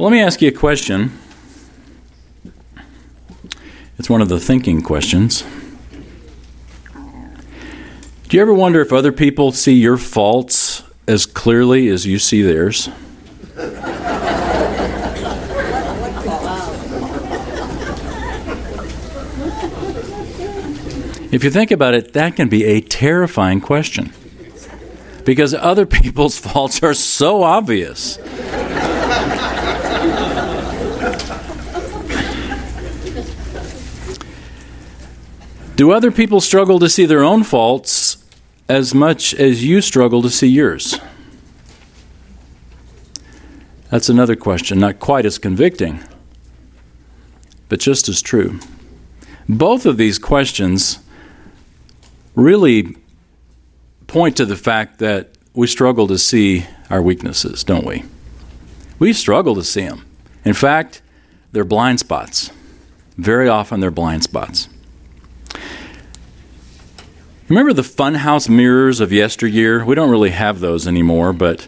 Well, let me ask you a question. It's one of the thinking questions. Do you ever wonder if other people see your faults as clearly as you see theirs? If you think about it, that can be a terrifying question because other people's faults are so obvious. Do other people struggle to see their own faults as much as you struggle to see yours? That's another question, not quite as convicting, but just as true. Both of these questions really point to the fact that we struggle to see our weaknesses, don't we? We struggle to see them. In fact, they're blind spots. Very often, they're blind spots. Remember the funhouse mirrors of yesteryear? We don't really have those anymore, but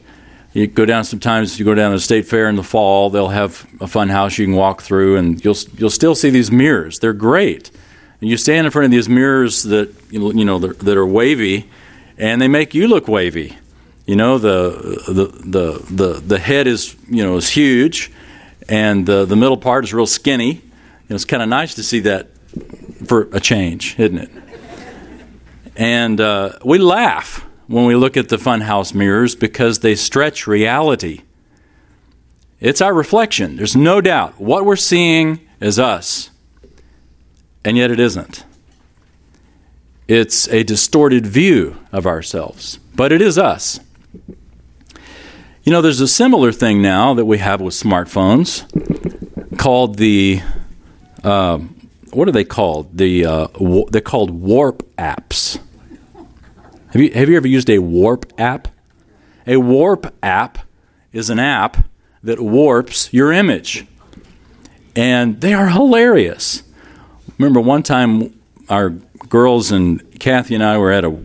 you go down sometimes you go down to the state fair in the fall, they'll have a funhouse you can walk through and you'll you'll still see these mirrors. They're great. And you stand in front of these mirrors that you know that are wavy and they make you look wavy. You know, the the the the, the head is, you know, is huge and the the middle part is real skinny. You know, it's kind of nice to see that for a change, isn't it? And uh, we laugh when we look at the funhouse mirrors because they stretch reality. It's our reflection. There's no doubt. What we're seeing is us, and yet it isn't. It's a distorted view of ourselves, but it is us. You know, there's a similar thing now that we have with smartphones called the uh, what are they called? The uh, they're called warp apps. Have you have you ever used a warp app? A warp app is an app that warps your image, and they are hilarious. Remember one time our girls and Kathy and I were at a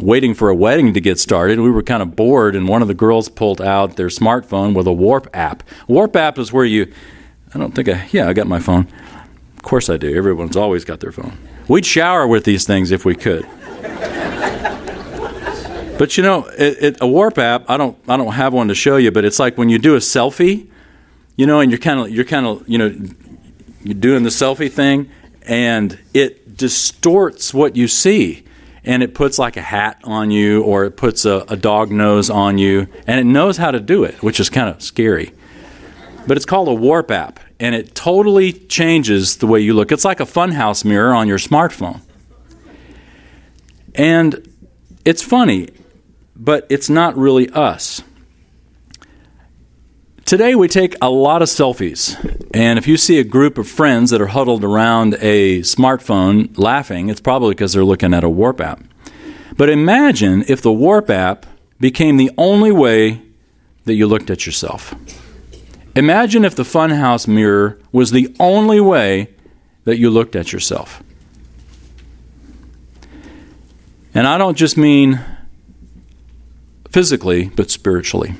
waiting for a wedding to get started. We were kind of bored, and one of the girls pulled out their smartphone with a Warp app. Warp app is where you, I don't think I, yeah, I got my phone. Of course I do. Everyone's always got their phone. We'd shower with these things if we could. But you know, it, it, a warp app. I don't. I don't have one to show you, but it's like when you do a selfie, you know, and you're kind of you're kind of you know you're doing the selfie thing, and it distorts what you see, and it puts like a hat on you, or it puts a, a dog nose on you, and it knows how to do it, which is kind of scary. But it's called a warp app, and it totally changes the way you look. It's like a funhouse mirror on your smartphone. And it's funny, but it's not really us. Today, we take a lot of selfies. And if you see a group of friends that are huddled around a smartphone laughing, it's probably because they're looking at a Warp app. But imagine if the Warp app became the only way that you looked at yourself. Imagine if the funhouse mirror was the only way that you looked at yourself. And I don't just mean physically, but spiritually.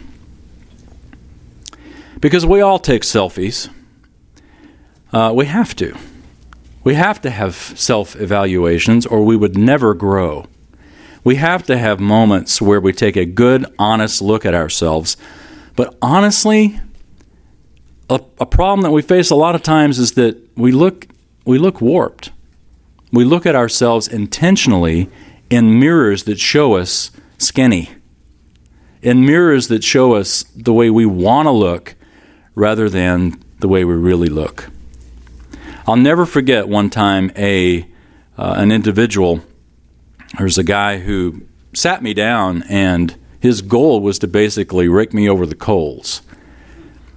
Because we all take selfies. Uh, we have to. We have to have self evaluations, or we would never grow. We have to have moments where we take a good, honest look at ourselves. But honestly, a, a problem that we face a lot of times is that we look we look warped. We look at ourselves intentionally in mirrors that show us skinny, in mirrors that show us the way we want to look rather than the way we really look. I'll never forget one time a uh, an individual. There's a guy who sat me down, and his goal was to basically rake me over the coals.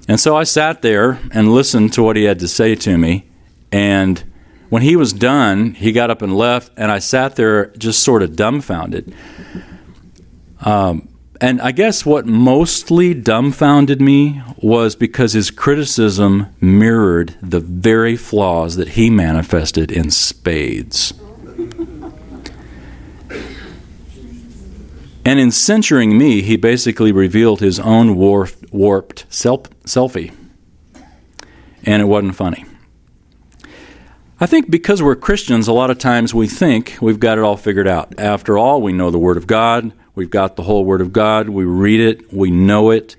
And so I sat there and listened to what he had to say to me. And when he was done, he got up and left, and I sat there just sort of dumbfounded. Um, and I guess what mostly dumbfounded me was because his criticism mirrored the very flaws that he manifested in spades. And in censuring me, he basically revealed his own warped, warped self, selfie. and it wasn't funny. I think because we're Christians, a lot of times we think we've got it all figured out. After all, we know the Word of God, we've got the whole Word of God, we read it, we know it.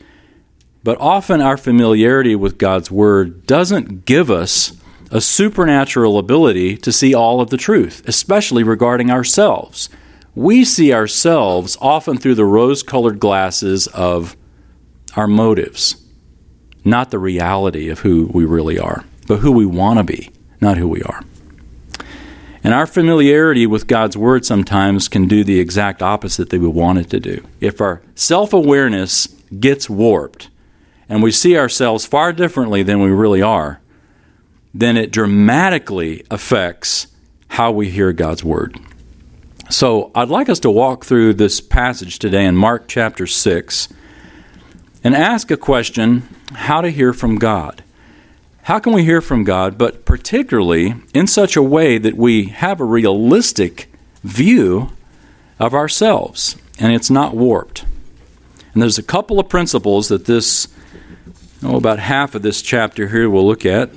But often our familiarity with God's Word doesn't give us a supernatural ability to see all of the truth, especially regarding ourselves. We see ourselves often through the rose colored glasses of our motives, not the reality of who we really are, but who we want to be not who we are. And our familiarity with God's Word sometimes can do the exact opposite that we want it to do. If our self awareness gets warped and we see ourselves far differently than we really are, then it dramatically affects how we hear God's Word. So I'd like us to walk through this passage today in Mark chapter 6 and ask a question how to hear from God. How can we hear from God, but particularly in such a way that we have a realistic view of ourselves and it's not warped? And there's a couple of principles that this, oh, about half of this chapter here we'll look at,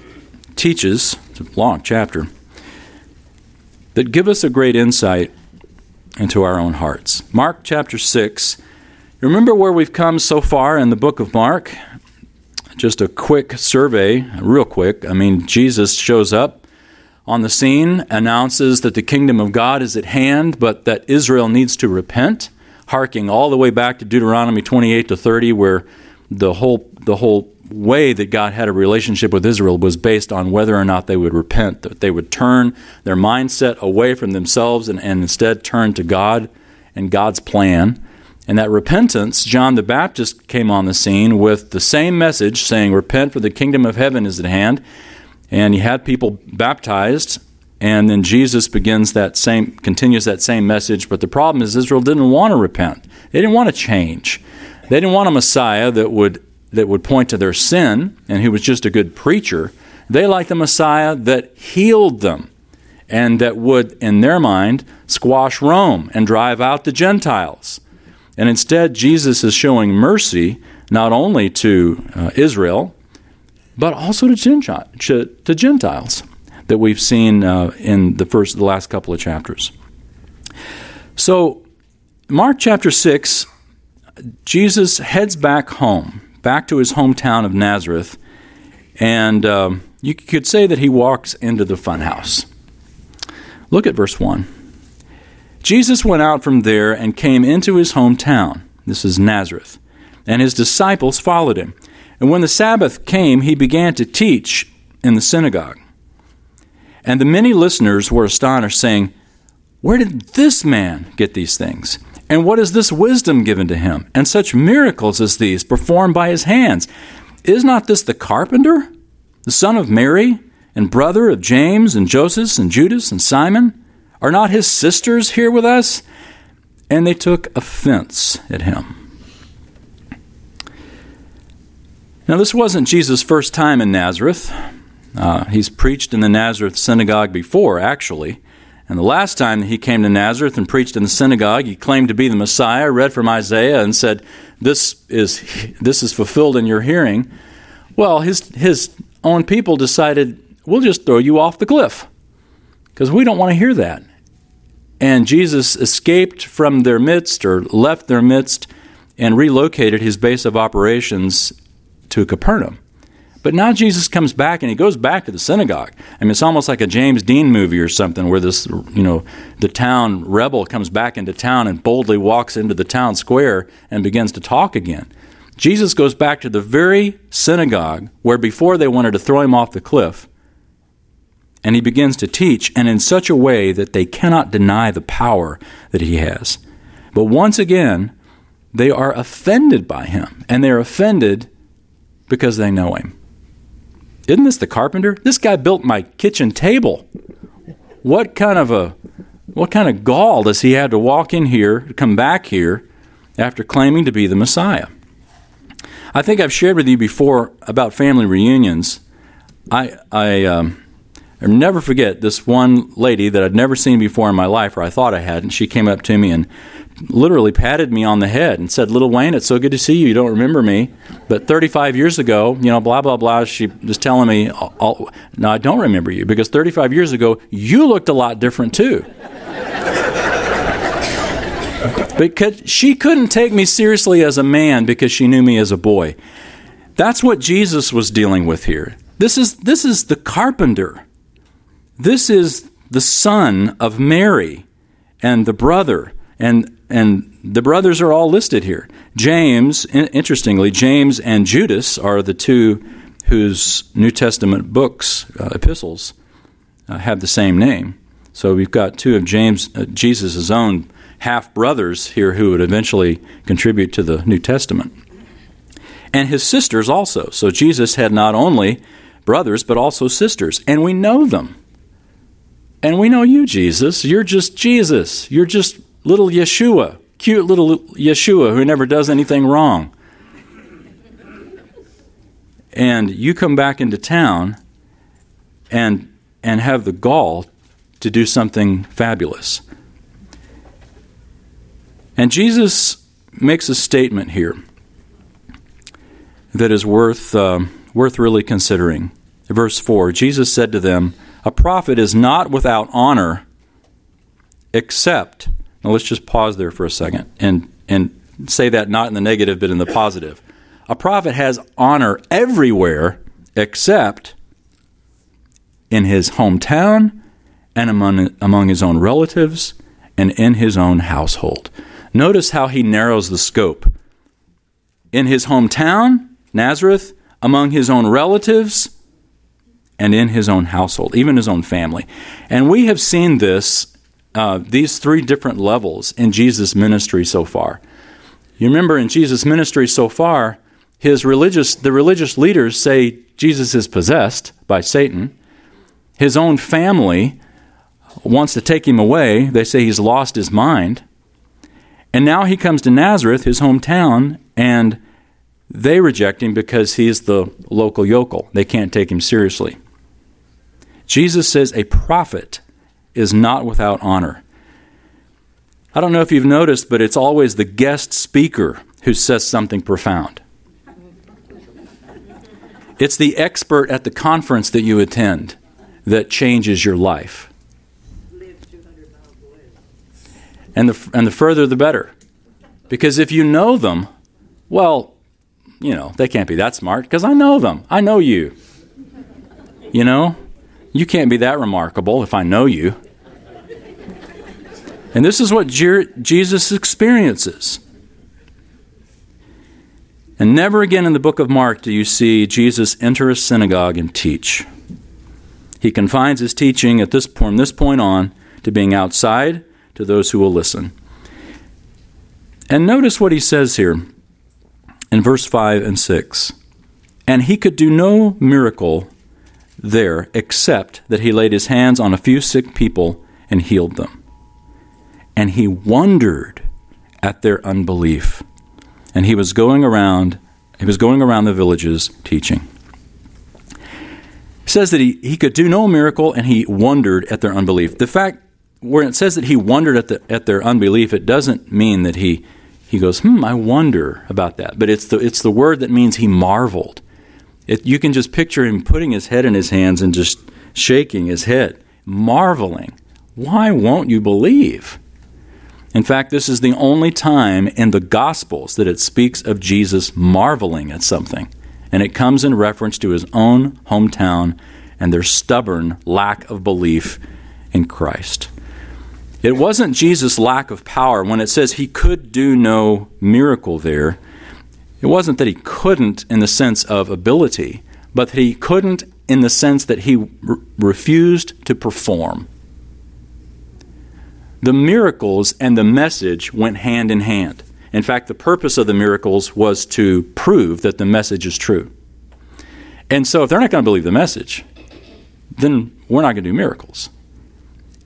teaches. It's a long chapter that give us a great insight into our own hearts. Mark chapter 6. Remember where we've come so far in the book of Mark? Just a quick survey, real quick. I mean, Jesus shows up on the scene, announces that the kingdom of God is at hand, but that Israel needs to repent, harking all the way back to Deuteronomy 28 to 30, where the whole the whole way that God had a relationship with Israel was based on whether or not they would repent, that they would turn their mindset away from themselves and, and instead turn to God and God's plan. And that repentance, John the Baptist came on the scene with the same message saying, Repent, for the kingdom of heaven is at hand. And he had people baptized. And then Jesus begins that same, continues that same message. But the problem is, Israel didn't want to repent. They didn't want to change. They didn't want a Messiah that would, that would point to their sin and who was just a good preacher. They liked the Messiah that healed them and that would, in their mind, squash Rome and drive out the Gentiles. And instead, Jesus is showing mercy not only to uh, Israel, but also to, to Gentiles that we've seen uh, in the first, the last couple of chapters. So, Mark chapter 6, Jesus heads back home, back to his hometown of Nazareth, and um, you could say that he walks into the funhouse. Look at verse 1. Jesus went out from there and came into his hometown. This is Nazareth. And his disciples followed him. And when the Sabbath came, he began to teach in the synagogue. And the many listeners were astonished, saying, Where did this man get these things? And what is this wisdom given to him? And such miracles as these performed by his hands? Is not this the carpenter, the son of Mary, and brother of James, and Joseph, and Judas, and Simon? Are not his sisters here with us? And they took offense at him. Now, this wasn't Jesus' first time in Nazareth. Uh, he's preached in the Nazareth synagogue before, actually. And the last time he came to Nazareth and preached in the synagogue, he claimed to be the Messiah, read from Isaiah, and said, "This is this is fulfilled in your hearing." Well, his his own people decided, "We'll just throw you off the cliff," because we don't want to hear that. And Jesus escaped from their midst or left their midst and relocated his base of operations to Capernaum. But now Jesus comes back and he goes back to the synagogue. I mean, it's almost like a James Dean movie or something where this, you know, the town rebel comes back into town and boldly walks into the town square and begins to talk again. Jesus goes back to the very synagogue where before they wanted to throw him off the cliff and he begins to teach, and in such a way that they cannot deny the power that he has. But once again, they are offended by him, and they're offended because they know him. Isn't this the carpenter? This guy built my kitchen table. What kind of a what kind of gall does he have to walk in here, come back here after claiming to be the Messiah? I think I've shared with you before about family reunions. I, I um, I'll never forget this one lady that I'd never seen before in my life, or I thought I had, and she came up to me and literally patted me on the head and said, Little Wayne, it's so good to see you. You don't remember me. But 35 years ago, you know, blah, blah, blah, she was telling me, No, I don't remember you because 35 years ago, you looked a lot different too. because she couldn't take me seriously as a man because she knew me as a boy. That's what Jesus was dealing with here. This is, this is the carpenter. This is the son of Mary and the brother. And, and the brothers are all listed here. James, interestingly, James and Judas are the two whose New Testament books, uh, epistles, uh, have the same name. So we've got two of James, uh, Jesus' own half brothers here who would eventually contribute to the New Testament. And his sisters also. So Jesus had not only brothers, but also sisters. And we know them. And we know you, Jesus. You're just Jesus. You're just little Yeshua, cute little Yeshua who never does anything wrong. And you come back into town and and have the gall to do something fabulous. And Jesus makes a statement here that is worth uh, worth really considering. Verse four: Jesus said to them a prophet is not without honor except, now let's just pause there for a second and, and say that not in the negative but in the positive. A prophet has honor everywhere except in his hometown and among, among his own relatives and in his own household. Notice how he narrows the scope. In his hometown, Nazareth, among his own relatives, and in his own household, even his own family. And we have seen this, uh, these three different levels in Jesus' ministry so far. You remember in Jesus' ministry so far, his religious, the religious leaders say Jesus is possessed by Satan. His own family wants to take him away. They say he's lost his mind. And now he comes to Nazareth, his hometown, and they reject him because he's the local yokel. They can't take him seriously. Jesus says a prophet is not without honor. I don't know if you've noticed, but it's always the guest speaker who says something profound. It's the expert at the conference that you attend that changes your life. And the, and the further, the better. Because if you know them, well, you know, they can't be that smart because I know them. I know you. You know? You can't be that remarkable if I know you. And this is what Jesus experiences. And never again in the book of Mark do you see Jesus enter a synagogue and teach. He confines his teaching at this from this point on to being outside to those who will listen. And notice what he says here in verse 5 and 6. And he could do no miracle there except that he laid his hands on a few sick people and healed them. And he wondered at their unbelief. And he was going around he was going around the villages teaching. It says that he, he could do no miracle and he wondered at their unbelief. The fact where it says that he wondered at the at their unbelief, it doesn't mean that he he goes, hmm, I wonder about that. But it's the it's the word that means he marveled. It, you can just picture him putting his head in his hands and just shaking his head, marveling. Why won't you believe? In fact, this is the only time in the Gospels that it speaks of Jesus marveling at something. And it comes in reference to his own hometown and their stubborn lack of belief in Christ. It wasn't Jesus' lack of power. When it says he could do no miracle there, it wasn't that he couldn't in the sense of ability, but that he couldn't in the sense that he re- refused to perform. The miracles and the message went hand in hand. In fact, the purpose of the miracles was to prove that the message is true. And so, if they're not going to believe the message, then we're not going to do miracles.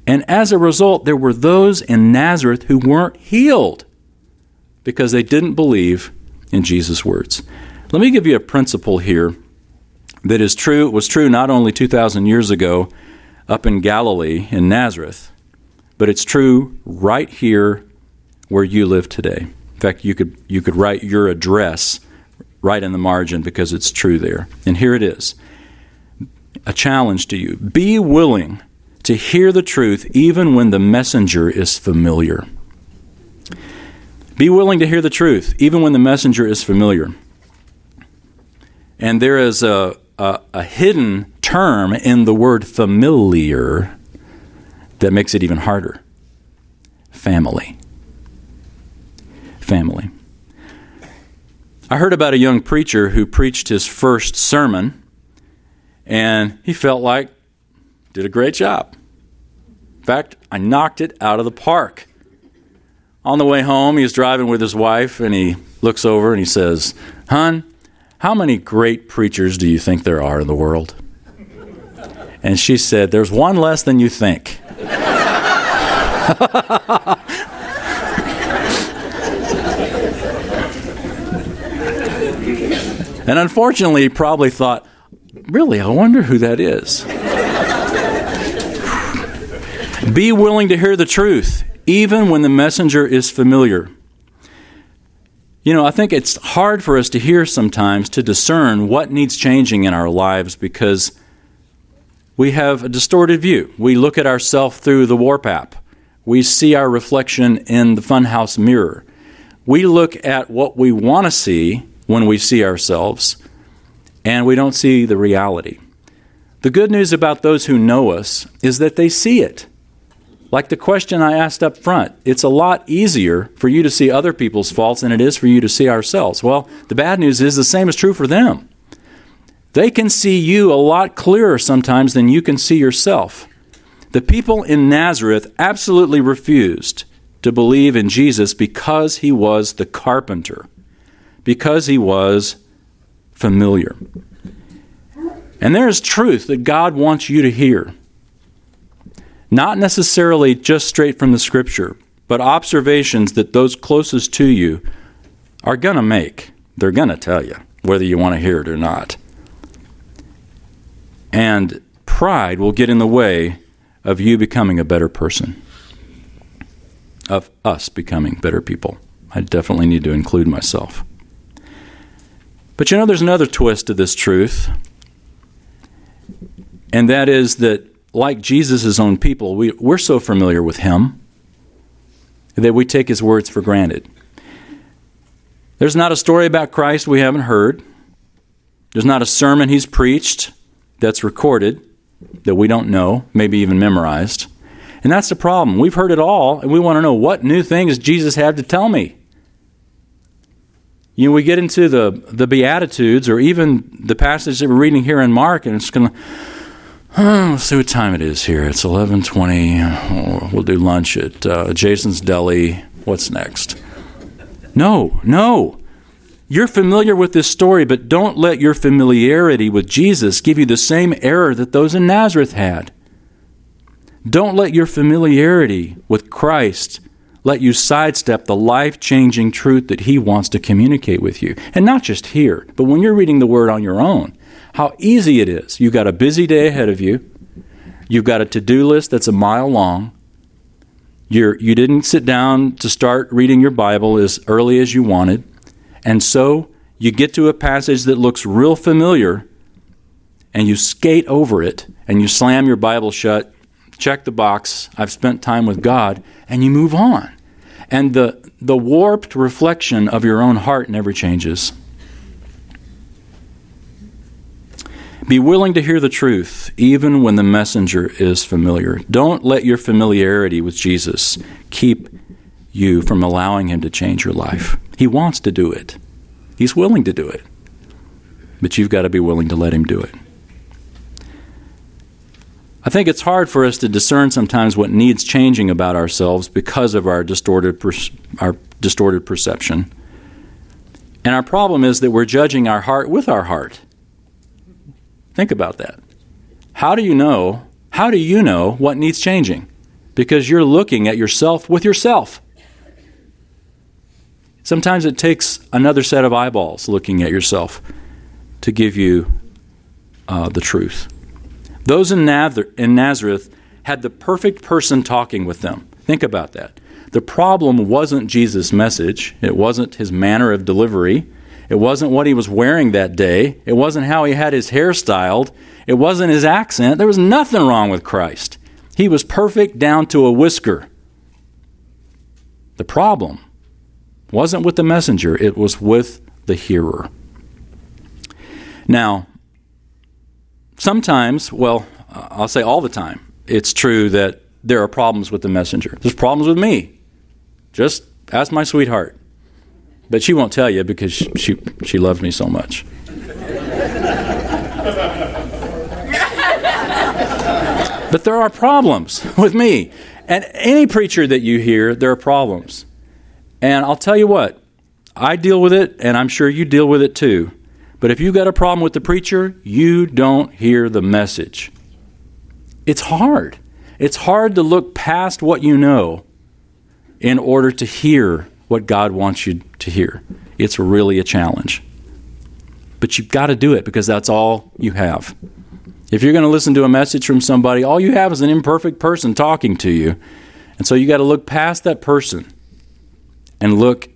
And as a result, there were those in Nazareth who weren't healed because they didn't believe in Jesus' words. Let me give you a principle here that is true, It was true not only 2,000 years ago, up in Galilee in Nazareth, but it's true right here where you live today. In fact, you could, you could write your address right in the margin because it's true there. And here it is a challenge to you. Be willing to hear the truth even when the messenger is familiar. Be willing to hear the truth even when the messenger is familiar. And there is a, a, a hidden term in the word familiar that makes it even harder family. Family. I heard about a young preacher who preached his first sermon, and he felt like did a great job. In fact, I knocked it out of the park. On the way home, he's driving with his wife, and he looks over and he says, Hun, how many great preachers do you think there are in the world? And she said, There's one less than you think. And unfortunately, he probably thought, really, I wonder who that is. Be willing to hear the truth, even when the messenger is familiar. You know, I think it's hard for us to hear sometimes to discern what needs changing in our lives because we have a distorted view. We look at ourselves through the warp app. We see our reflection in the funhouse mirror. We look at what we want to see when we see ourselves, and we don't see the reality. The good news about those who know us is that they see it. Like the question I asked up front, it's a lot easier for you to see other people's faults than it is for you to see ourselves. Well, the bad news is the same is true for them. They can see you a lot clearer sometimes than you can see yourself. The people in Nazareth absolutely refused to believe in Jesus because he was the carpenter because he was familiar. And there is truth that God wants you to hear. Not necessarily just straight from the scripture, but observations that those closest to you are going to make. They're going to tell you, whether you want to hear it or not. And pride will get in the way of you becoming a better person, of us becoming better people. I definitely need to include myself. But you know, there's another twist to this truth, and that is that, like Jesus' own people, we, we're so familiar with him that we take his words for granted. There's not a story about Christ we haven't heard. There's not a sermon he's preached that's recorded that we don't know, maybe even memorized. And that's the problem. We've heard it all, and we want to know what new things Jesus had to tell me. You know, we get into the, the Beatitudes or even the passage that we're reading here in Mark, and it's going to, let's see what time it is here. It's 11.20. we'll do lunch at uh, Jason's Deli. What's next? No, no. You're familiar with this story, but don't let your familiarity with Jesus give you the same error that those in Nazareth had. Don't let your familiarity with Christ let you sidestep the life changing truth that He wants to communicate with you. And not just here, but when you're reading the Word on your own. How easy it is. You've got a busy day ahead of you, you've got a to do list that's a mile long. You're, you didn't sit down to start reading your Bible as early as you wanted. And so you get to a passage that looks real familiar and you skate over it and you slam your Bible shut check the box, I've spent time with God, and you move on. And the, the warped reflection of your own heart never changes. Be willing to hear the truth, even when the messenger is familiar. Don't let your familiarity with Jesus keep you from allowing him to change your life. He wants to do it, he's willing to do it. But you've got to be willing to let him do it. I think it's hard for us to discern sometimes what needs changing about ourselves because of our distorted, per- our distorted perception. And our problem is that we're judging our heart with our heart. Think about that. How do you know? How do you know what needs changing? Because you're looking at yourself with yourself. Sometimes it takes another set of eyeballs looking at yourself to give you uh, the truth. Those in Nazareth had the perfect person talking with them. Think about that. The problem wasn't Jesus' message, it wasn't his manner of delivery, it wasn't what he was wearing that day, it wasn't how he had his hair styled, it wasn't his accent. There was nothing wrong with Christ. He was perfect down to a whisker. The problem wasn't with the messenger, it was with the hearer. Now, sometimes, well, I'll say all the time, it's true that there are problems with the messenger. There's problems with me. Just ask my sweetheart. But she won't tell you because she, she, loves me so much. but there are problems with me. And any preacher that you hear, there are problems. And I'll tell you what, I deal with it, and I'm sure you deal with it too. But if you've got a problem with the preacher, you don't hear the message. It's hard. It's hard to look past what you know in order to hear what God wants you to hear. It's really a challenge. But you've got to do it because that's all you have. If you're going to listen to a message from somebody, all you have is an imperfect person talking to you. And so you got to look past that person and look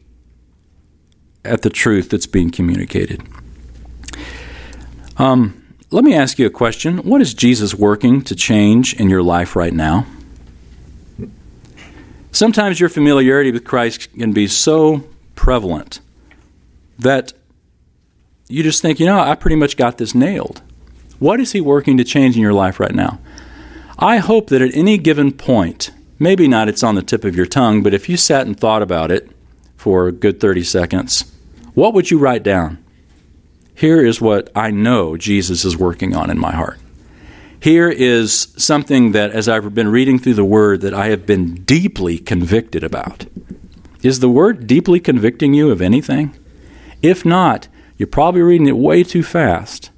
at the truth that's being communicated. Um, let me ask you a question. What is Jesus working to change in your life right now? Sometimes your familiarity with Christ can be so prevalent that you just think, you know, I pretty much got this nailed. What is He working to change in your life right now? I hope that at any given point, maybe not it's on the tip of your tongue, but if you sat and thought about it for a good 30 seconds, what would you write down? Here is what I know Jesus is working on in my heart. Here is something that, as I've been reading through the Word, that I have been deeply convicted about. Is the Word deeply convicting you of anything? If not, you're probably reading it way too fast.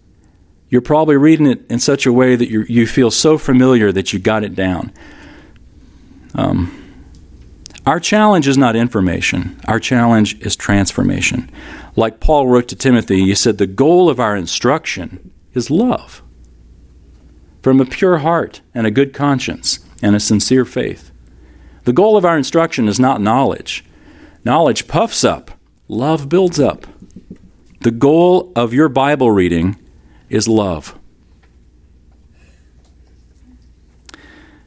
You're probably reading it in such a way that you you feel so familiar that you got it down. Um, our challenge is not information, our challenge is transformation. Like Paul wrote to Timothy, he said, The goal of our instruction is love from a pure heart and a good conscience and a sincere faith. The goal of our instruction is not knowledge. Knowledge puffs up, love builds up. The goal of your Bible reading is love.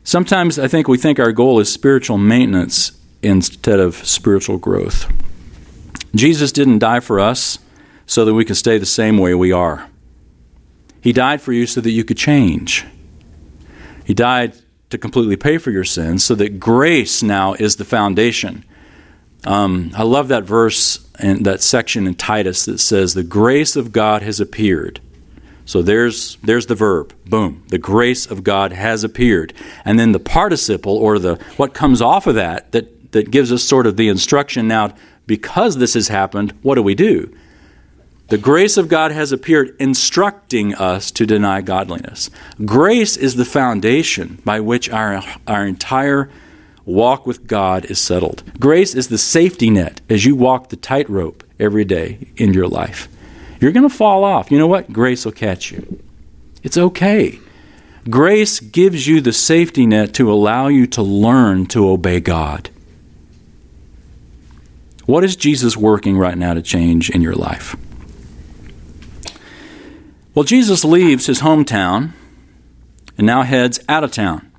Sometimes I think we think our goal is spiritual maintenance instead of spiritual growth. Jesus didn't die for us so that we can stay the same way we are. He died for you so that you could change. He died to completely pay for your sins so that grace now is the foundation. Um, I love that verse and that section in Titus that says, The grace of God has appeared. So there's, there's the verb. Boom. The grace of God has appeared. And then the participle, or the what comes off of that, that that gives us sort of the instruction now because this has happened, what do we do? The grace of God has appeared instructing us to deny godliness. Grace is the foundation by which our, our entire walk with God is settled. Grace is the safety net as you walk the tightrope every day in your life. You're going to fall off. You know what? Grace will catch you. It's okay. Grace gives you the safety net to allow you to learn to obey God. What is Jesus working right now to change in your life? Well, Jesus leaves his hometown and now heads out of town.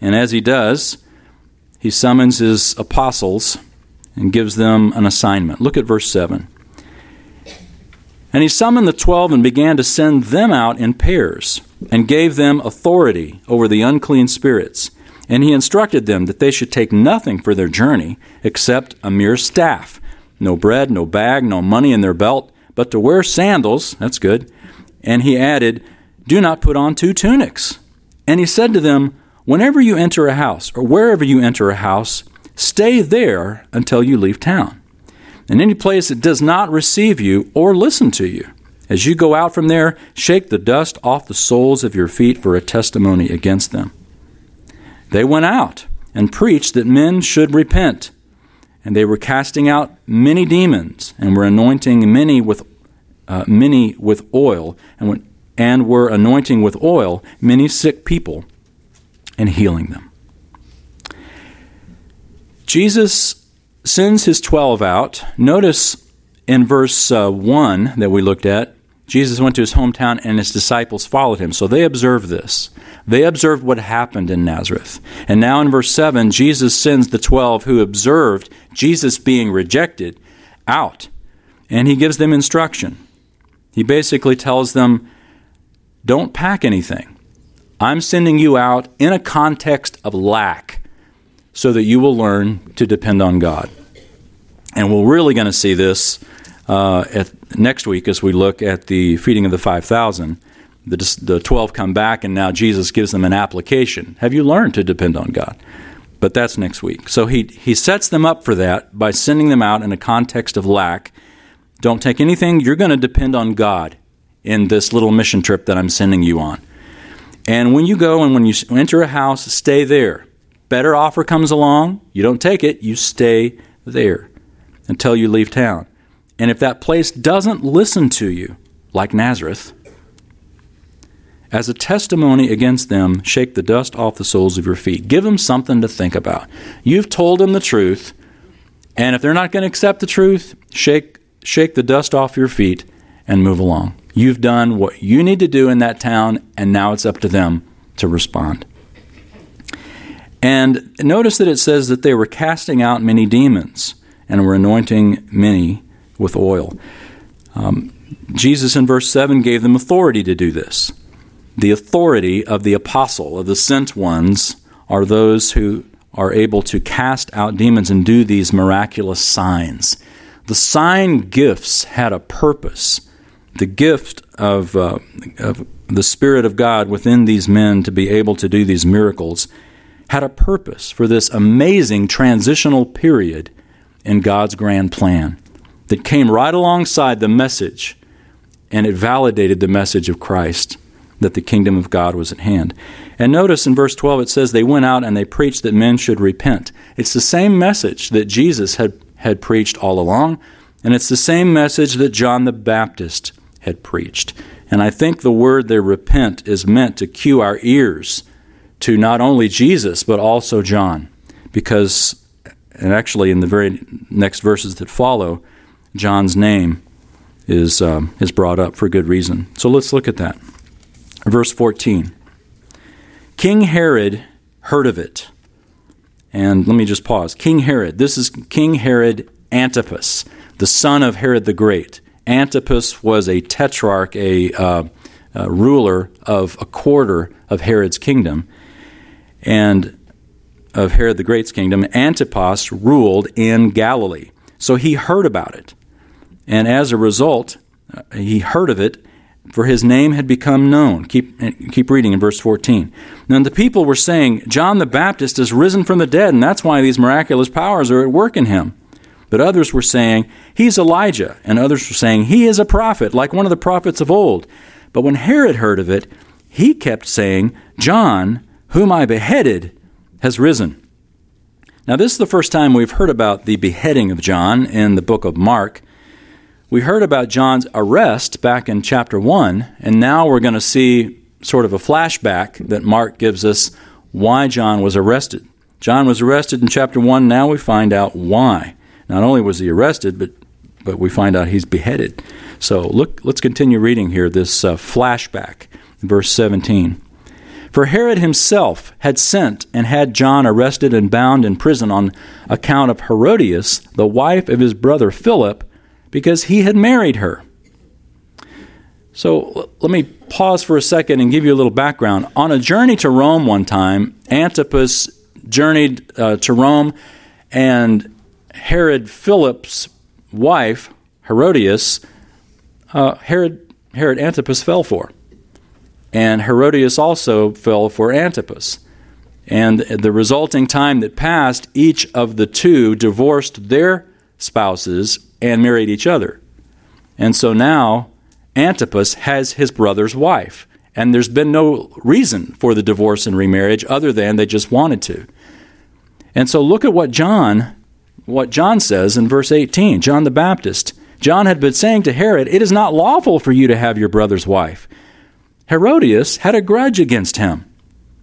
And as he does, he summons his apostles and gives them an assignment. Look at verse 7. And he summoned the twelve and began to send them out in pairs, and gave them authority over the unclean spirits and he instructed them that they should take nothing for their journey except a mere staff no bread, no bag, no money in their belt, but to wear sandals. That's good. And he added, Do not put on two tunics. And he said to them, Whenever you enter a house, or wherever you enter a house, stay there until you leave town. In any place that does not receive you or listen to you, as you go out from there, shake the dust off the soles of your feet for a testimony against them. They went out and preached that men should repent. And they were casting out many demons and were anointing many with, uh, many with oil. And, when, and were anointing with oil many sick people and healing them. Jesus sends his 12 out. Notice in verse uh, 1 that we looked at, Jesus went to his hometown and his disciples followed him. So they observed this. They observed what happened in Nazareth. And now in verse 7, Jesus sends the 12 who observed Jesus being rejected out. And he gives them instruction. He basically tells them, don't pack anything. I'm sending you out in a context of lack so that you will learn to depend on God. And we're really going to see this uh, at, next week as we look at the feeding of the 5,000. The, the 12 come back, and now Jesus gives them an application. Have you learned to depend on God? But that's next week. So he, he sets them up for that by sending them out in a context of lack. Don't take anything. You're going to depend on God in this little mission trip that I'm sending you on. And when you go and when you enter a house, stay there. Better offer comes along, you don't take it, you stay there until you leave town. And if that place doesn't listen to you, like Nazareth, as a testimony against them, shake the dust off the soles of your feet. Give them something to think about. You've told them the truth, and if they're not going to accept the truth, shake, shake the dust off your feet and move along. You've done what you need to do in that town, and now it's up to them to respond. And notice that it says that they were casting out many demons and were anointing many with oil. Um, Jesus in verse 7 gave them authority to do this. The authority of the apostle, of the sent ones, are those who are able to cast out demons and do these miraculous signs. The sign gifts had a purpose the gift of, uh, of the Spirit of God within these men to be able to do these miracles had a purpose for this amazing transitional period in God's grand plan that came right alongside the message and it validated the message of Christ that the kingdom of God was at hand. And notice in verse 12 it says they went out and they preached that men should repent. It's the same message that Jesus had, had preached all along, and it's the same message that John the Baptist had preached. And I think the word there, repent, is meant to cue our ears to not only Jesus, but also John. Because, and actually in the very next verses that follow, John's name is, um, is brought up for good reason. So let's look at that. Verse 14 King Herod heard of it. And let me just pause. King Herod, this is King Herod Antipas, the son of Herod the Great. Antipas was a tetrarch, a, uh, a ruler of a quarter of Herod's kingdom, and of Herod the Great's kingdom. Antipas ruled in Galilee. So he heard about it. And as a result, uh, he heard of it, for his name had become known. Keep, keep reading in verse 14. Then the people were saying, John the Baptist is risen from the dead, and that's why these miraculous powers are at work in him. But others were saying, He's Elijah. And others were saying, He is a prophet, like one of the prophets of old. But when Herod heard of it, he kept saying, John, whom I beheaded, has risen. Now, this is the first time we've heard about the beheading of John in the book of Mark. We heard about John's arrest back in chapter 1, and now we're going to see sort of a flashback that Mark gives us why John was arrested. John was arrested in chapter 1, now we find out why. Not only was he arrested, but but we find out he's beheaded. So look, let's continue reading here this uh, flashback, verse 17. For Herod himself had sent and had John arrested and bound in prison on account of Herodias, the wife of his brother Philip, because he had married her. So let me pause for a second and give you a little background. On a journey to Rome one time, Antipas journeyed uh, to Rome, and Herod Philip's wife, Herodias, uh, Herod, Herod Antipas fell for. And Herodias also fell for Antipas. And the resulting time that passed, each of the two divorced their spouses and married each other. And so now Antipas has his brother's wife. And there's been no reason for the divorce and remarriage other than they just wanted to. And so look at what John what John says in verse 18 John the Baptist. John had been saying to Herod, It is not lawful for you to have your brother's wife. Herodias had a grudge against him,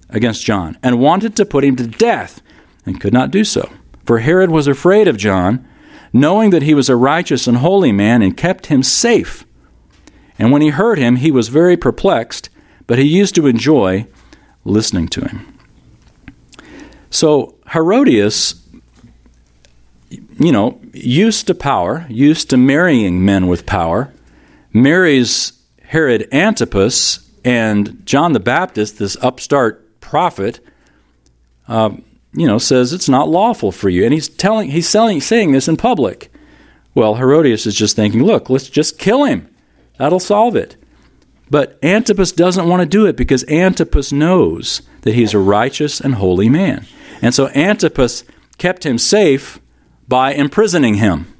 against John, and wanted to put him to death, and could not do so. For Herod was afraid of John, knowing that he was a righteous and holy man, and kept him safe. And when he heard him, he was very perplexed, but he used to enjoy listening to him. So Herodias, you know, used to power, used to marrying men with power, marries Herod Antipas and John the Baptist, this upstart prophet, uh, you know, says it's not lawful for you, and he's telling, he's selling, saying this in public. Well, Herodias is just thinking, look, let's just kill him. That'll solve it. But Antipas doesn't want to do it because Antipas knows that he's a righteous and holy man. And so Antipas kept him safe by imprisoning him.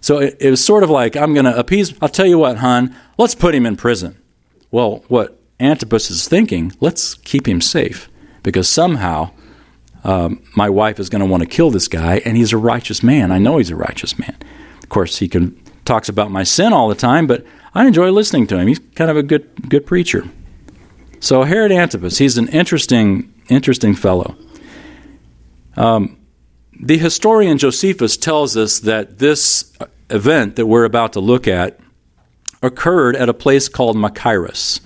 So it, it was sort of like, I'm going to appease, I'll tell you what, hon, let's put him in prison. Well, what Antipas is thinking, let's keep him safe because somehow um, my wife is going to want to kill this guy, and he's a righteous man. I know he's a righteous man. Of course, he can talks about my sin all the time, but I enjoy listening to him. He's kind of a good good preacher. So Herod Antipas, he's an interesting interesting fellow. Um, the historian Josephus tells us that this event that we're about to look at occurred at a place called Machaerus.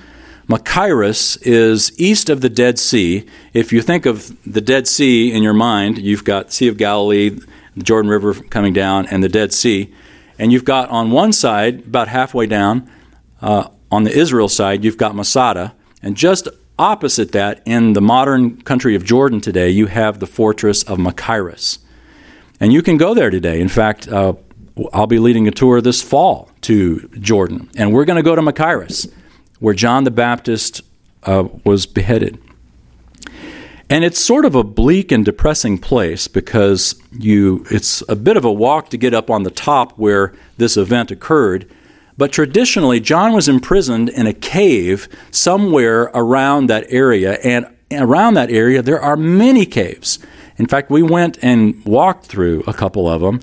Machaerus is east of the Dead Sea. If you think of the Dead Sea in your mind, you've got Sea of Galilee, the Jordan River coming down, and the Dead Sea. And you've got on one side, about halfway down, uh, on the Israel side, you've got Masada. And just opposite that, in the modern country of Jordan today, you have the fortress of Machaerus. And you can go there today. In fact, uh, I'll be leading a tour this fall to Jordan. And we're going to go to Machaerus, where John the Baptist uh, was beheaded. And it's sort of a bleak and depressing place because you it's a bit of a walk to get up on the top where this event occurred. But traditionally, John was imprisoned in a cave somewhere around that area, and around that area there are many caves. In fact, we went and walked through a couple of them,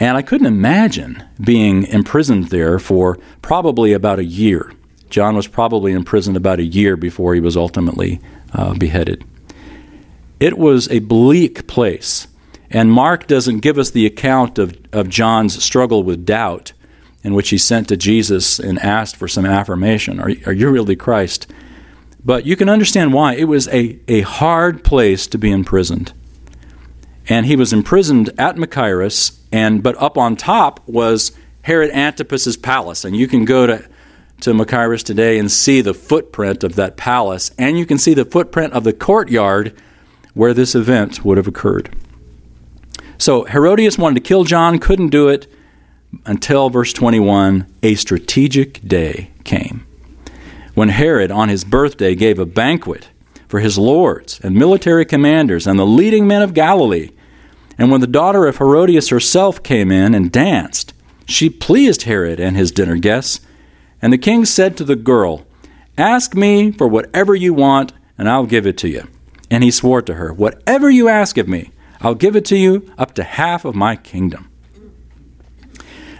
and I couldn't imagine being imprisoned there for probably about a year. John was probably imprisoned about a year before he was ultimately uh, beheaded. It was a bleak place. And Mark doesn't give us the account of, of John's struggle with doubt, in which he sent to Jesus and asked for some affirmation Are, are you really Christ? But you can understand why. It was a, a hard place to be imprisoned. And he was imprisoned at Machaerus, and but up on top was Herod Antipas's palace. And you can go to, to Machaerus today and see the footprint of that palace, and you can see the footprint of the courtyard where this event would have occurred. So Herodias wanted to kill John, couldn't do it until verse 21 a strategic day came. When Herod, on his birthday, gave a banquet for his lords and military commanders and the leading men of Galilee, and when the daughter of Herodias herself came in and danced, she pleased Herod and his dinner guests. And the king said to the girl, Ask me for whatever you want, and I'll give it to you. And he swore to her, Whatever you ask of me, I'll give it to you up to half of my kingdom.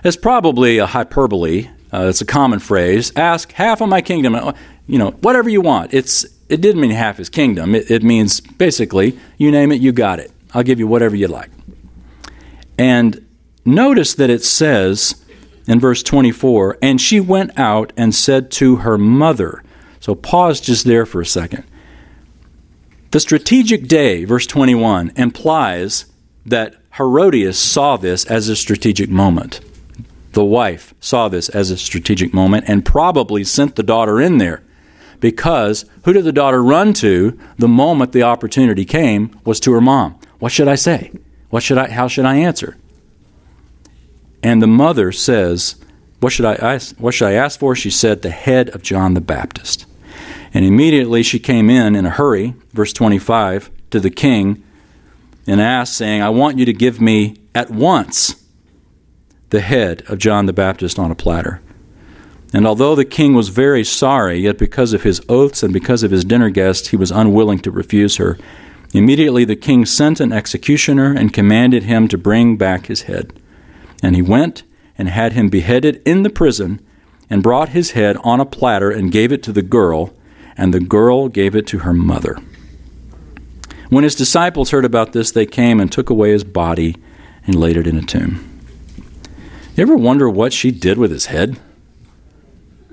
It's probably a hyperbole. Uh, it's a common phrase. Ask half of my kingdom. Uh, you know, whatever you want. It's it didn't mean half his kingdom. It, it means basically, you name it, you got it. I'll give you whatever you like. And notice that it says in verse 24, and she went out and said to her mother. So pause just there for a second. The strategic day, verse 21, implies that Herodias saw this as a strategic moment. The wife saw this as a strategic moment and probably sent the daughter in there because who did the daughter run to the moment the opportunity came was to her mom. What should I say? What should I how should I answer? And the mother says, what should I ask, what should I ask for? She said the head of John the Baptist. And immediately she came in in a hurry, verse 25, to the king and asked, saying, I want you to give me at once the head of John the Baptist on a platter. And although the king was very sorry, yet because of his oaths and because of his dinner guests, he was unwilling to refuse her. Immediately the king sent an executioner and commanded him to bring back his head. And he went and had him beheaded in the prison, and brought his head on a platter and gave it to the girl and the girl gave it to her mother. When his disciples heard about this, they came and took away his body and laid it in a tomb. You ever wonder what she did with his head?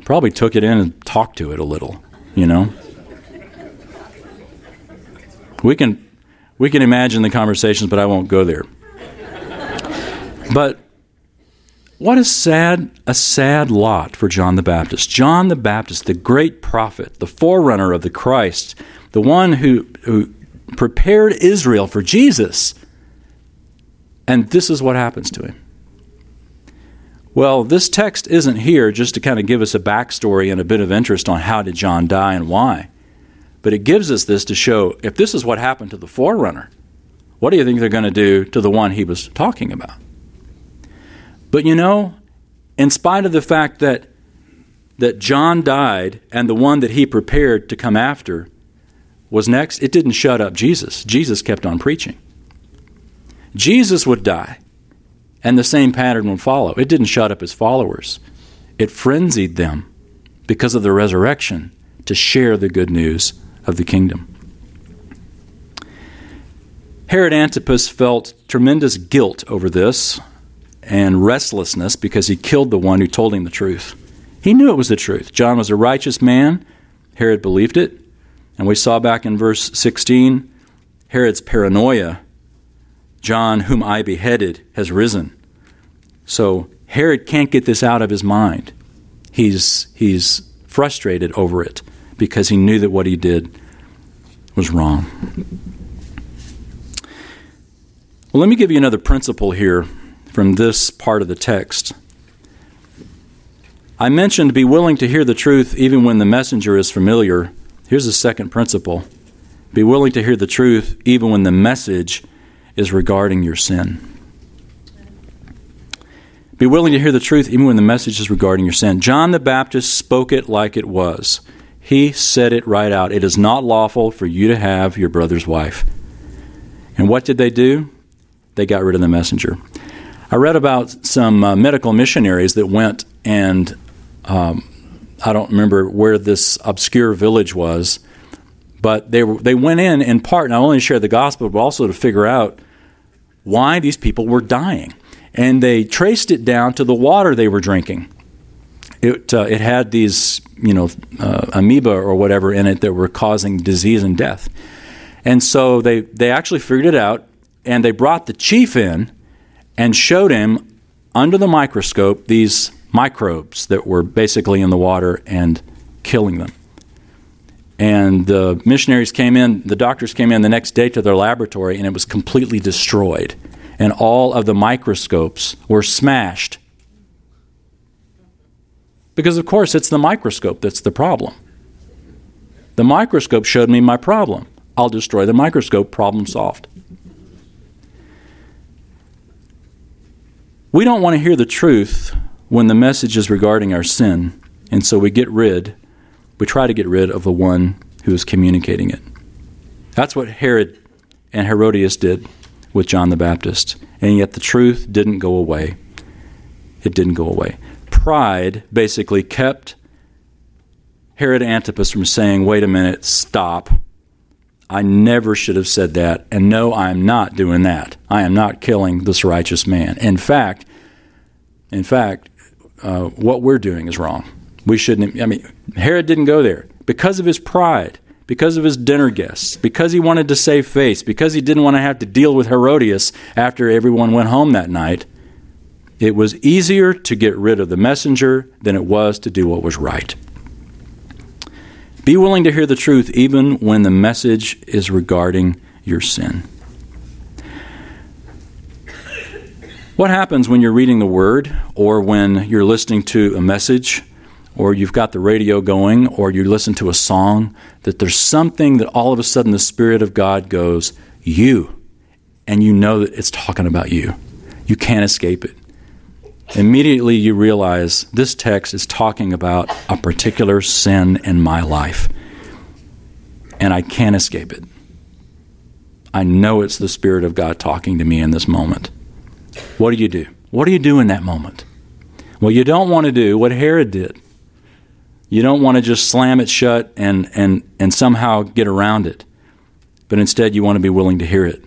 Probably took it in and talked to it a little, you know? We can we can imagine the conversations, but I won't go there. But what a sad, a sad lot for John the Baptist. John the Baptist, the great prophet, the forerunner of the Christ, the one who, who prepared Israel for Jesus. And this is what happens to him. Well, this text isn't here just to kind of give us a backstory and a bit of interest on how did John die and why. But it gives us this to show if this is what happened to the forerunner, what do you think they're going to do to the one he was talking about? But you know, in spite of the fact that that John died and the one that he prepared to come after was next, it didn't shut up Jesus. Jesus kept on preaching. Jesus would die, and the same pattern would follow. It didn't shut up his followers, it frenzied them because of the resurrection to share the good news of the kingdom. Herod Antipas felt tremendous guilt over this and restlessness because he killed the one who told him the truth. He knew it was the truth. John was a righteous man. Herod believed it. And we saw back in verse 16 Herod's paranoia. John, whom I beheaded, has risen. So Herod can't get this out of his mind. He's, he's frustrated over it because he knew that what he did was wrong. Well, let me give you another principle here from this part of the text. I mentioned be willing to hear the truth even when the messenger is familiar. Here's the second principle be willing to hear the truth even when the message is regarding your sin. Be willing to hear the truth even when the message is regarding your sin. John the Baptist spoke it like it was. He said it right out. It is not lawful for you to have your brother's wife. And what did they do? They got rid of the messenger. I read about some uh, medical missionaries that went and um, I don't remember where this obscure village was, but they they went in in part not only to share the gospel but also to figure out why these people were dying, and they traced it down to the water they were drinking. It uh, it had these you know uh, amoeba or whatever in it that were causing disease and death, and so they they actually figured it out, and they brought the chief in and showed him under the microscope these microbes that were basically in the water and killing them. And the missionaries came in, the doctors came in the next day to their laboratory, and it was completely destroyed. And all of the microscopes were smashed. Because, of course, it's the microscope that's the problem. The microscope showed me my problem. I'll destroy the microscope, problem solved. We don't want to hear the truth when the message is regarding our sin, and so we get rid, we try to get rid of the one who is communicating it. That's what Herod and Herodias did with John the Baptist, and yet the truth didn't go away. It didn't go away. Pride basically kept Herod Antipas from saying, wait a minute, stop. I never should have said that. And no, I'm not doing that. I am not killing this righteous man. In fact, in fact, uh, what we're doing is wrong. We shouldn't. I mean, Herod didn't go there because of his pride, because of his dinner guests, because he wanted to save face, because he didn't want to have to deal with Herodias after everyone went home that night. It was easier to get rid of the messenger than it was to do what was right. Be willing to hear the truth even when the message is regarding your sin. What happens when you're reading the Word or when you're listening to a message or you've got the radio going or you listen to a song that there's something that all of a sudden the Spirit of God goes, You, and you know that it's talking about you? You can't escape it immediately you realize this text is talking about a particular sin in my life. And I can't escape it. I know it's the Spirit of God talking to me in this moment. What do you do? What do you do in that moment? Well, you don't want to do what Herod did. You don't want to just slam it shut and, and, and somehow get around it, but instead you want to be willing to hear it.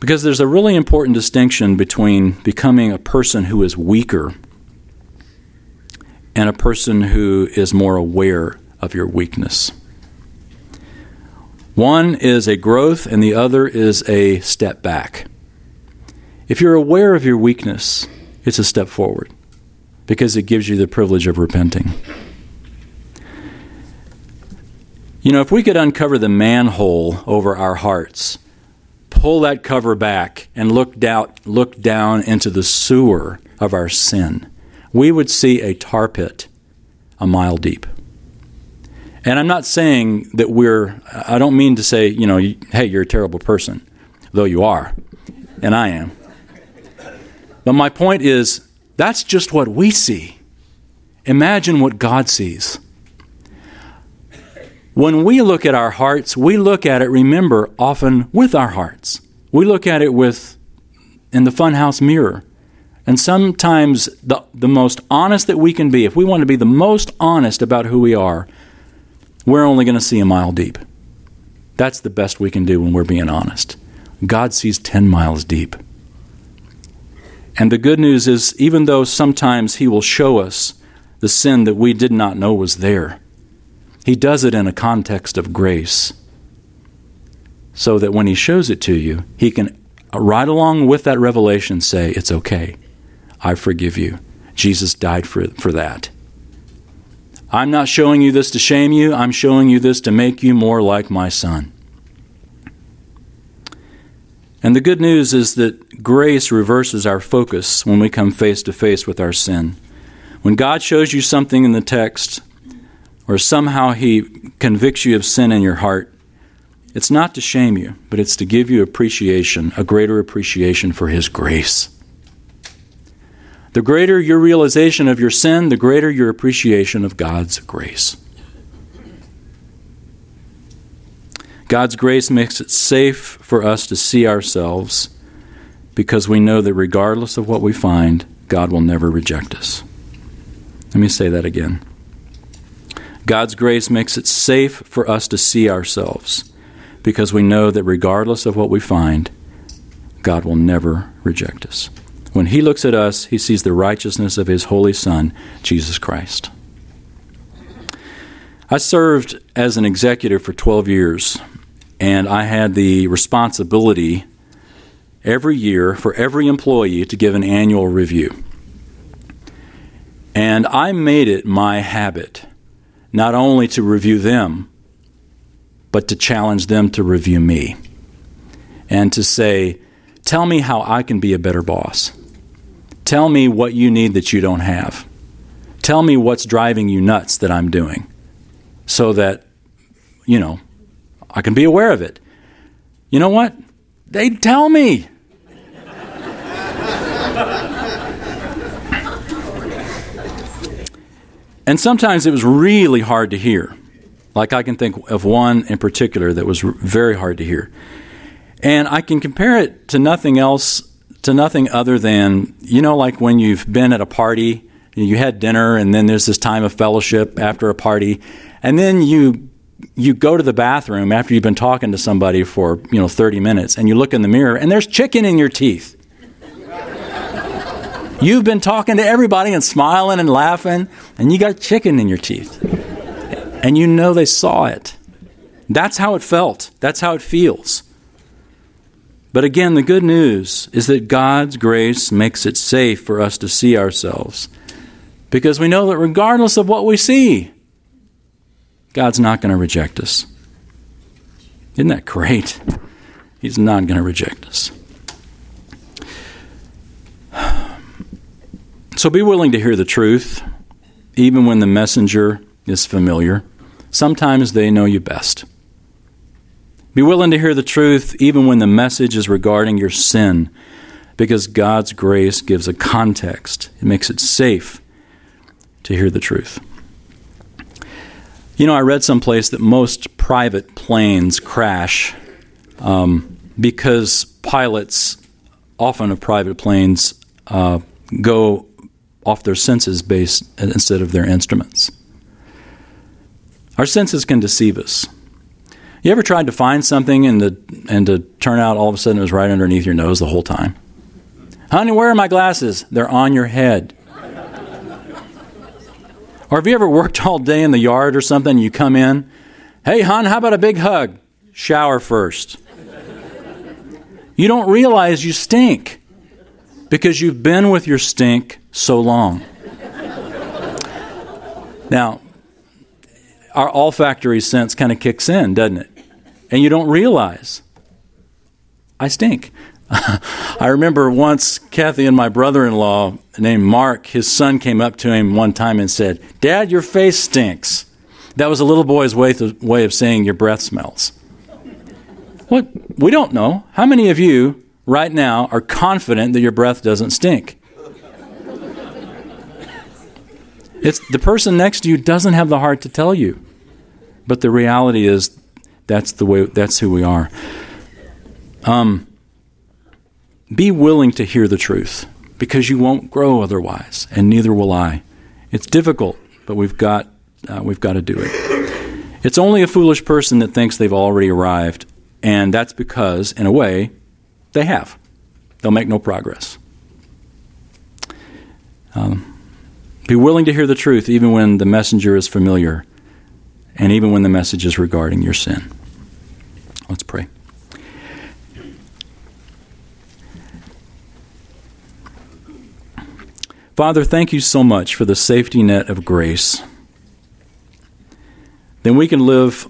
Because there's a really important distinction between becoming a person who is weaker and a person who is more aware of your weakness. One is a growth, and the other is a step back. If you're aware of your weakness, it's a step forward because it gives you the privilege of repenting. You know, if we could uncover the manhole over our hearts, pull that cover back, and look down, look down into the sewer of our sin, we would see a tar pit a mile deep. And I'm not saying that we're, I don't mean to say, you know, hey, you're a terrible person, though you are, and I am. But my point is, that's just what we see. Imagine what God sees. When we look at our hearts, we look at it, remember, often with our hearts. We look at it with in the funhouse mirror. And sometimes the, the most honest that we can be, if we want to be the most honest about who we are, we're only going to see a mile deep. That's the best we can do when we're being honest. God sees 10 miles deep. And the good news is, even though sometimes He will show us the sin that we did not know was there, He does it in a context of grace. So that when He shows it to you, He can, right along with that revelation, say, It's okay. I forgive you. Jesus died for, for that. I'm not showing you this to shame you, I'm showing you this to make you more like my son. And the good news is that grace reverses our focus when we come face to face with our sin. When God shows you something in the text, or somehow He convicts you of sin in your heart, it's not to shame you, but it's to give you appreciation, a greater appreciation for His grace. The greater your realization of your sin, the greater your appreciation of God's grace. God's grace makes it safe for us to see ourselves because we know that regardless of what we find, God will never reject us. Let me say that again. God's grace makes it safe for us to see ourselves because we know that regardless of what we find, God will never reject us. When he looks at us, he sees the righteousness of his holy Son, Jesus Christ. I served as an executive for 12 years, and I had the responsibility every year for every employee to give an annual review. And I made it my habit not only to review them, but to challenge them to review me and to say, Tell me how I can be a better boss. Tell me what you need that you don't have. Tell me what's driving you nuts that I'm doing so that, you know, I can be aware of it. You know what? They'd tell me. And sometimes it was really hard to hear. Like I can think of one in particular that was very hard to hear. And I can compare it to nothing else to nothing other than, you know, like when you've been at a party, you had dinner, and then there's this time of fellowship after a party, and then you you go to the bathroom after you've been talking to somebody for you know 30 minutes and you look in the mirror and there's chicken in your teeth you've been talking to everybody and smiling and laughing and you got chicken in your teeth and you know they saw it that's how it felt that's how it feels but again, the good news is that God's grace makes it safe for us to see ourselves. Because we know that regardless of what we see, God's not going to reject us. Isn't that great? He's not going to reject us. So be willing to hear the truth, even when the messenger is familiar. Sometimes they know you best. Be willing to hear the truth even when the message is regarding your sin, because God's grace gives a context. It makes it safe to hear the truth. You know, I read someplace that most private planes crash um, because pilots, often of private planes, uh, go off their senses based instead of their instruments. Our senses can deceive us. You ever tried to find something and to, and to turn out all of a sudden it was right underneath your nose the whole time? Honey, where are my glasses? They're on your head. or have you ever worked all day in the yard or something? and You come in, hey, hon, how about a big hug? Shower first. you don't realize you stink because you've been with your stink so long. now, our olfactory sense kind of kicks in, doesn't it? And you don't realize I stink. I remember once Kathy and my brother in law, named Mark, his son came up to him one time and said, Dad, your face stinks. That was a little boy's way, way of saying your breath smells. What? We don't know. How many of you right now are confident that your breath doesn't stink? It's the person next to you doesn't have the heart to tell you. But the reality is that's the way that's who we are. Um, be willing to hear the truth because you won't grow otherwise, and neither will I. It's difficult, but we've got uh, we've got to do it. It's only a foolish person that thinks they've already arrived, and that's because, in a way, they have. They'll make no progress. Um, be willing to hear the truth even when the messenger is familiar and even when the message is regarding your sin. Let's pray. Father, thank you so much for the safety net of grace. Then we can live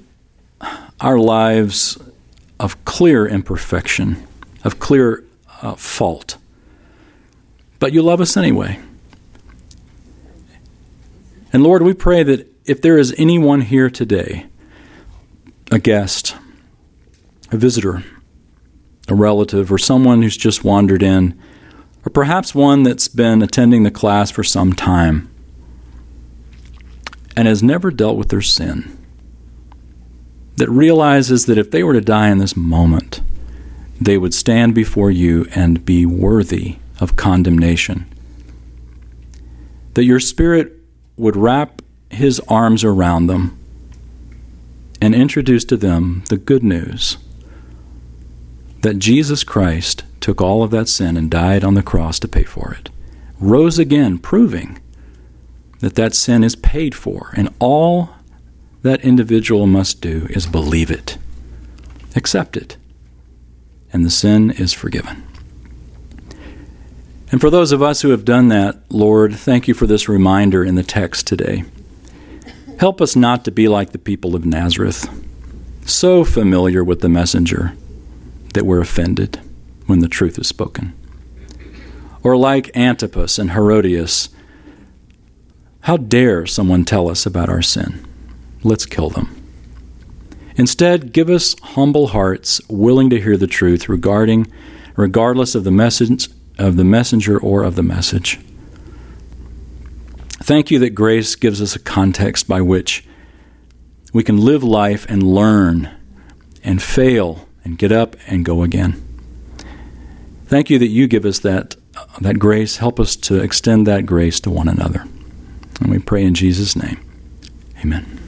our lives of clear imperfection, of clear uh, fault. But you love us anyway. And Lord, we pray that if there is anyone here today, a guest, a visitor, a relative, or someone who's just wandered in, or perhaps one that's been attending the class for some time and has never dealt with their sin, that realizes that if they were to die in this moment, they would stand before you and be worthy of condemnation. That your Spirit would wrap his arms around them and introduce to them the good news that Jesus Christ took all of that sin and died on the cross to pay for it, rose again, proving that that sin is paid for, and all that individual must do is believe it, accept it, and the sin is forgiven. And for those of us who have done that, Lord, thank you for this reminder in the text today. Help us not to be like the people of Nazareth, so familiar with the messenger that we're offended when the truth is spoken. Or like Antipas and Herodias, how dare someone tell us about our sin? Let's kill them. Instead, give us humble hearts willing to hear the truth regarding regardless of the message of the messenger or of the message. Thank you that grace gives us a context by which we can live life and learn and fail and get up and go again. Thank you that you give us that, that grace. Help us to extend that grace to one another. And we pray in Jesus' name. Amen.